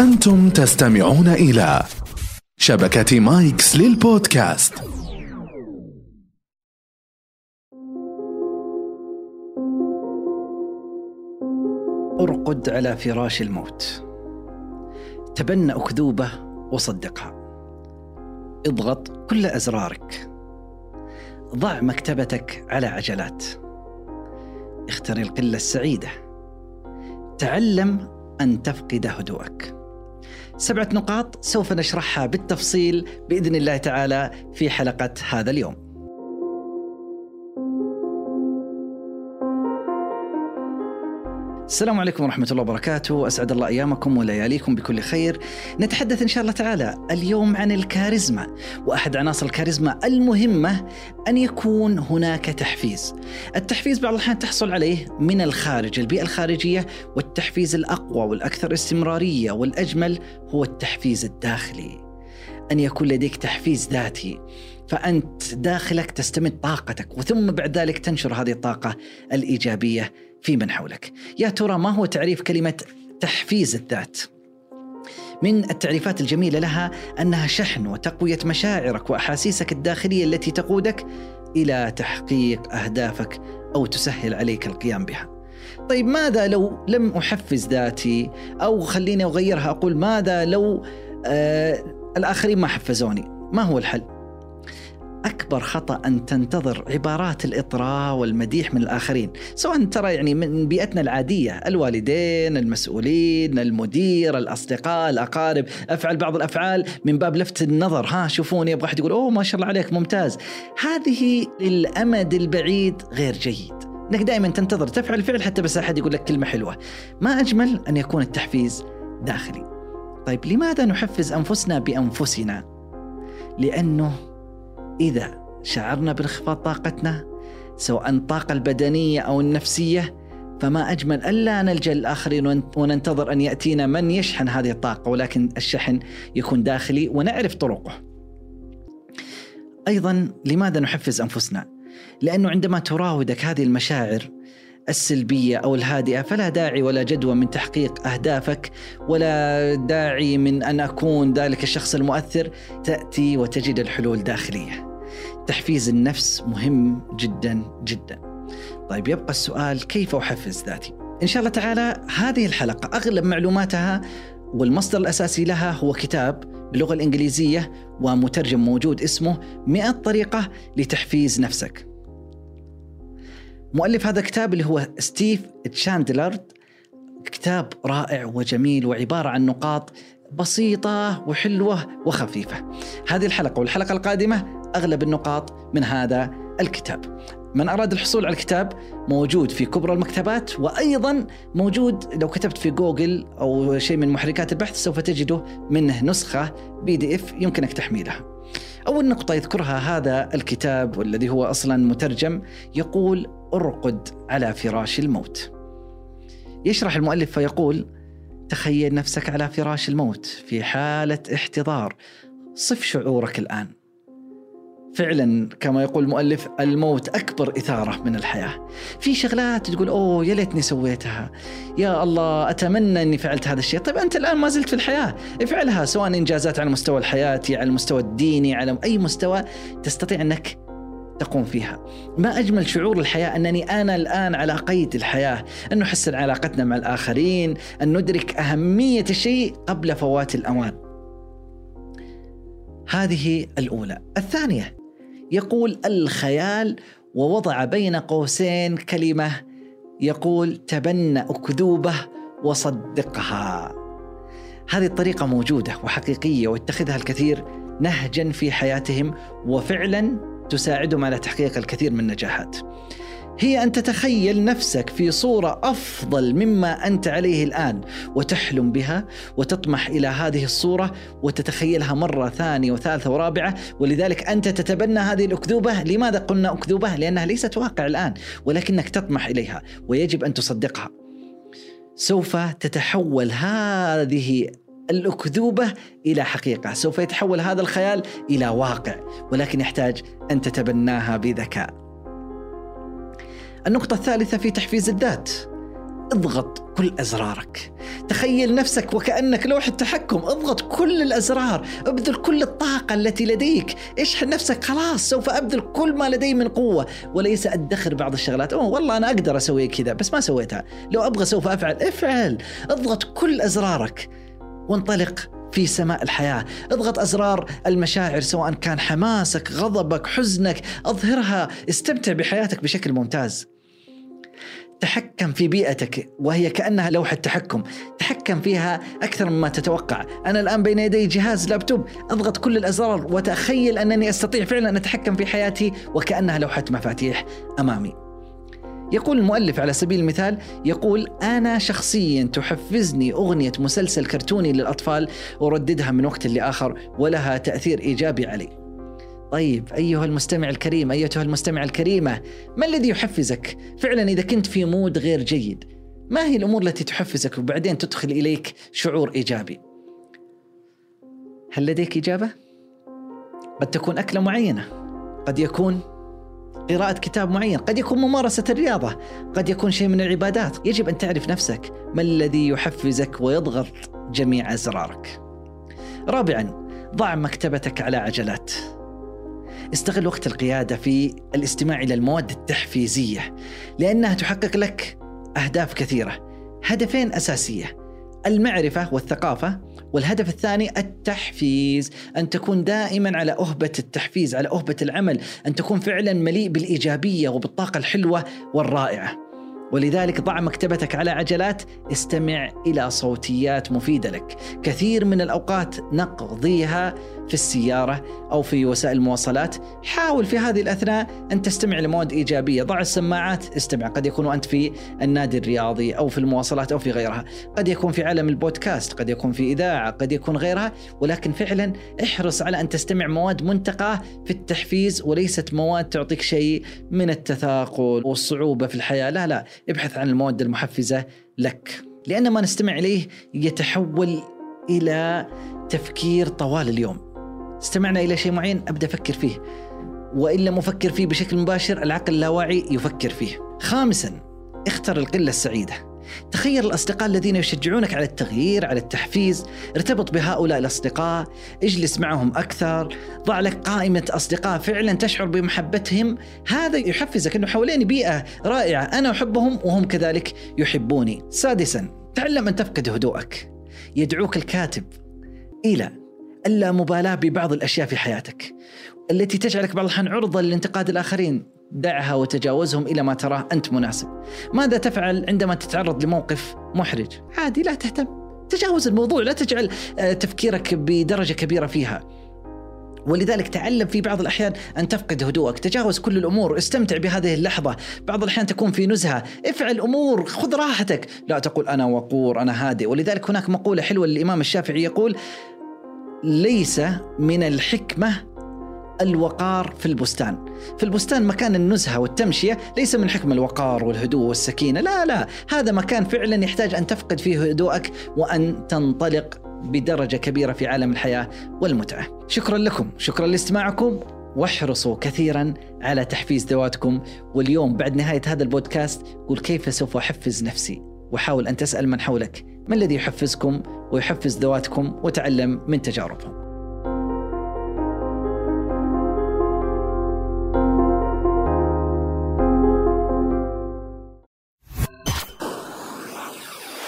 أنتم تستمعون إلى شبكة مايكس للبودكاست. ارقد على فراش الموت. تبنى أكذوبة وصدقها. اضغط كل أزرارك. ضع مكتبتك على عجلات. اختر القلة السعيدة. تعلم أن تفقد هدوءك. سبعة نقاط سوف نشرحها بالتفصيل بإذن الله تعالى في حلقة هذا اليوم. السلام عليكم ورحمة الله وبركاته، أسعد الله أيامكم ولياليكم بكل خير. نتحدث إن شاء الله تعالى اليوم عن الكاريزما، وأحد عناصر الكاريزما المهمة أن يكون هناك تحفيز. التحفيز بعض الأحيان تحصل عليه من الخارج، البيئة الخارجية، والتحفيز الأقوى والأكثر استمرارية والأجمل هو التحفيز الداخلي. أن يكون لديك تحفيز ذاتي. فأنت داخلك تستمد طاقتك وثم بعد ذلك تنشر هذه الطاقة الإيجابية في من حولك. يا ترى ما هو تعريف كلمة تحفيز الذات؟ من التعريفات الجميلة لها أنها شحن وتقوية مشاعرك وأحاسيسك الداخلية التي تقودك إلى تحقيق أهدافك أو تسهل عليك القيام بها. طيب ماذا لو لم أحفز ذاتي؟ أو خليني أغيرها أقول ماذا لو آه الآخرين ما حفزوني؟ ما هو الحل؟ أكبر خطأ أن تنتظر عبارات الإطراء والمديح من الآخرين سواء ترى يعني من بيئتنا العادية الوالدين المسؤولين المدير الأصدقاء الأقارب أفعل بعض الأفعال من باب لفت النظر ها شوفوني يبغى أحد يقول أوه ما شاء الله عليك ممتاز. هذه للأمد البعيد غير جيد. إنك دائما تنتظر تفعل فعل حتى بس أحد يقول لك كلمة حلوة. ما أجمل أن يكون التحفيز داخلي. طيب لماذا نحفز أنفسنا بأنفسنا؟ لأنه إذا شعرنا بانخفاض طاقتنا سواء الطاقة البدنية أو النفسية فما أجمل ألا نلجأ للآخرين وننتظر أن يأتينا من يشحن هذه الطاقة ولكن الشحن يكون داخلي ونعرف طرقه أيضا لماذا نحفز أنفسنا؟ لأنه عندما تراودك هذه المشاعر السلبية أو الهادئة. فلا داعي ولا جدوى من تحقيق أهدافك ولا داعي من أن أكون ذلك الشخص المؤثر. تأتي وتجد الحلول داخلية. تحفيز النفس مهم جدا جدا. طيب يبقى السؤال كيف أحفز ذاتي؟ إن شاء الله تعالى هذه الحلقة أغلب معلوماتها والمصدر الأساسي لها هو كتاب باللغة الإنجليزية ومترجم موجود اسمه 100 طريقة لتحفيز نفسك. مؤلف هذا الكتاب اللي هو ستيف تشاندلر. كتاب رائع وجميل وعبارة عن نقاط بسيطة وحلوة وخفيفة. هذه الحلقة والحلقة القادمة أغلب النقاط من هذا الكتاب. من أراد الحصول على الكتاب موجود في كبرى المكتبات وأيضا موجود لو كتبت في جوجل أو شيء من محركات البحث سوف تجده منه نسخة PDF يمكنك تحميلها. أول نقطة يذكرها هذا الكتاب والذي هو أصلا مترجم يقول أرقد على فراش الموت يشرح المؤلف فيقول تخيل نفسك على فراش الموت في حالة احتضار. صف شعورك الآن فعلا كما يقول المؤلف الموت أكبر إثارة من الحياة. في شغلات تقول أوه يا ليتني سويتها. يا الله أتمنى إني فعلت هذا الشيء، طيب أنت الآن ما زلت في الحياة، افعلها سواء إنجازات على المستوى الحياتي، على المستوى الديني، على أي مستوى تستطيع أنك تقوم فيها. ما أجمل شعور الحياة أنني أنا الآن على قيد الحياة أن نحسن علاقتنا مع الآخرين أن ندرك أهمية الشيء قبل فوات الأوان. هذه الأولى. الثانية يقول الخيال ووضع بين قوسين كلمة يقول تبنى أكذوبة وصدقها هذه الطريقة موجودة وحقيقية واتخذها الكثير نهجا في حياتهم وفعلا تساعدهم على تحقيق الكثير من النجاحات. هي أن تتخيل نفسك في صورة أفضل مما أنت عليه الآن وتحلم بها وتطمح إلى هذه الصورة وتتخيلها مرة ثانية وثالثة ورابعة ولذلك أنت تتبنى هذه الأكذوبة، لماذا قلنا أكذوبة؟ لأنها ليست واقع الآن ولكنك تطمح إليها ويجب أن تصدقها. سوف تتحول هذه الأكذوبة إلى حقيقة سوف يتحول هذا الخيال إلى واقع ولكن يحتاج أن تتبناها بذكاء النقطة الثالثة في تحفيز الذات. اضغط كل أزرارك. تخيل نفسك وكأنك لوحة تحكم. اضغط كل الأزرار. ابذل كل الطاقة التي لديك. اشحن نفسك. خلاص سوف أبذل كل ما لدي من قوة. وليس أدخر بعض الشغلات. أوه والله أنا أقدر أسوي كذا بس ما سويتها. لو أبغى سوف أفعل. افعل. اضغط كل أزرارك. وانطلق في سماء الحياة. اضغط أزرار المشاعر سواء كان حماسك غضبك حزنك. أظهرها. استمتع بحياتك بشكل ممتاز. تحكم في بيئتك وهي كأنها لوحة تحكم، تحكم فيها أكثر مما تتوقع، أنا الآن بين يدي جهاز لابتوب. أضغط كل الأزرار وأتخيل أنني أستطيع فعلا أن أتحكم في حياتي وكأنها لوحة مفاتيح أمامي. يقول المؤلف على سبيل المثال يقول أنا شخصيا تحفزني أغنية مسلسل كرتوني للأطفال أرددها من وقت لآخر ولها تأثير إيجابي علي. طيب أيها المستمع الكريم أيتها المستمع الكريمة ما الذي يحفزك؟ فعلا إذا كنت في مود غير جيد ما هي الأمور التي تحفزك وبعدين تدخل إليك شعور إيجابي؟ هل لديك إجابة؟ قد تكون أكلة معينة قد يكون قراءة كتاب معين قد يكون ممارسة الرياضة قد يكون شيء من العبادات. يجب أن تعرف نفسك ما الذي يحفزك ويضغط جميع أزرارك؟ رابعا ضع مكتبتك على عجلات. استغل وقت القيادة في الاستماع إلى المواد التحفيزية لأنها تحقق لك أهداف كثيرة هدفين أساسية المعرفة والثقافة والهدف الثاني التحفيز أن تكون دائما على أهبة التحفيز على أهبة العمل أن تكون فعلا مليء بالإيجابية وبالطاقة الحلوة والرائعة. ولذلك ضع مكتبتك على عجلات استمع إلى صوتيات مفيدة لك. كثير من الأوقات نقضيها في السيارة أو في وسائل المواصلات حاول في هذه الأثناء أن تستمع لمواد إيجابية. ضع السماعات استمع. قد يكون أنت في النادي الرياضي أو في المواصلات أو في غيرها. قد يكون في عالم البودكاست قد يكون في إذاعة قد يكون غيرها. ولكن فعلا احرص على أن تستمع مواد منتقاة في التحفيز وليست مواد تعطيك شيء من التثاقل والصعوبة في الحياة. لا لا. ابحث عن المواد المحفزة لك. لأن ما نستمع إليه يتحول إلى تفكير طوال اليوم. استمعنا إلى شيء معين أبدأ أفكر فيه. وإن لم أفكر فيه بشكل مباشر العقل اللاواعي يفكر فيه. خامسا اختر القلة السعيدة. تخيل الأصدقاء الذين يشجعونك على التغيير على التحفيز. ارتبط بهؤلاء الأصدقاء اجلس معهم أكثر. ضع لك قائمة أصدقاء فعلا تشعر بمحبتهم. هذا يحفزك أنه حواليني بيئة رائعة. أنا أحبهم وهم كذلك يحبوني. سادسا تعلم أن تفقد هدوءك. يدعوك الكاتب إلى اللامبالاة ببعض الأشياء في حياتك التي تجعلك بعض الأحيان عرضة لانتقاد الآخرين دعها وتجاوزهم إلى ما تراه أنت مناسب. ماذا تفعل عندما تتعرض لموقف محرج؟ عادي لا تهتم. تجاوز الموضوع لا تجعل آه، تفكيرك بدرجة كبيرة فيها. ولذلك تعلم في بعض الأحيان أن تفقد هدوءك، تجاوز كل الأمور، استمتع بهذه اللحظة، بعض الأحيان تكون في نزهة، افعل أمور، خذ راحتك، لا تقول أنا وقور، أنا هادئ، ولذلك هناك مقولة حلوة للإمام الشافعي يقول: ليس من الحكمة الوقار في البستان. في البستان مكان النزهة والتمشية ليس من حكم الوقار والهدوء والسكينة. لا لا هذا مكان فعلا يحتاج أن تفقد فيه هدوءك وأن تنطلق بدرجة كبيرة في عالم الحياة والمتعة. شكرا لكم شكرا لاستماعكم واحرصوا كثيرا على تحفيز ذواتكم. واليوم بعد نهاية هذا البودكاست قل كيف سوف أحفز نفسي؟ وحاول أن تسأل من حولك. ما الذي يحفزكم ويحفز ذواتكم وتعلم من تجاربهم؟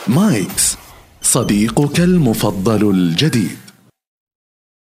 مايكس صديقك المفضل الجديد.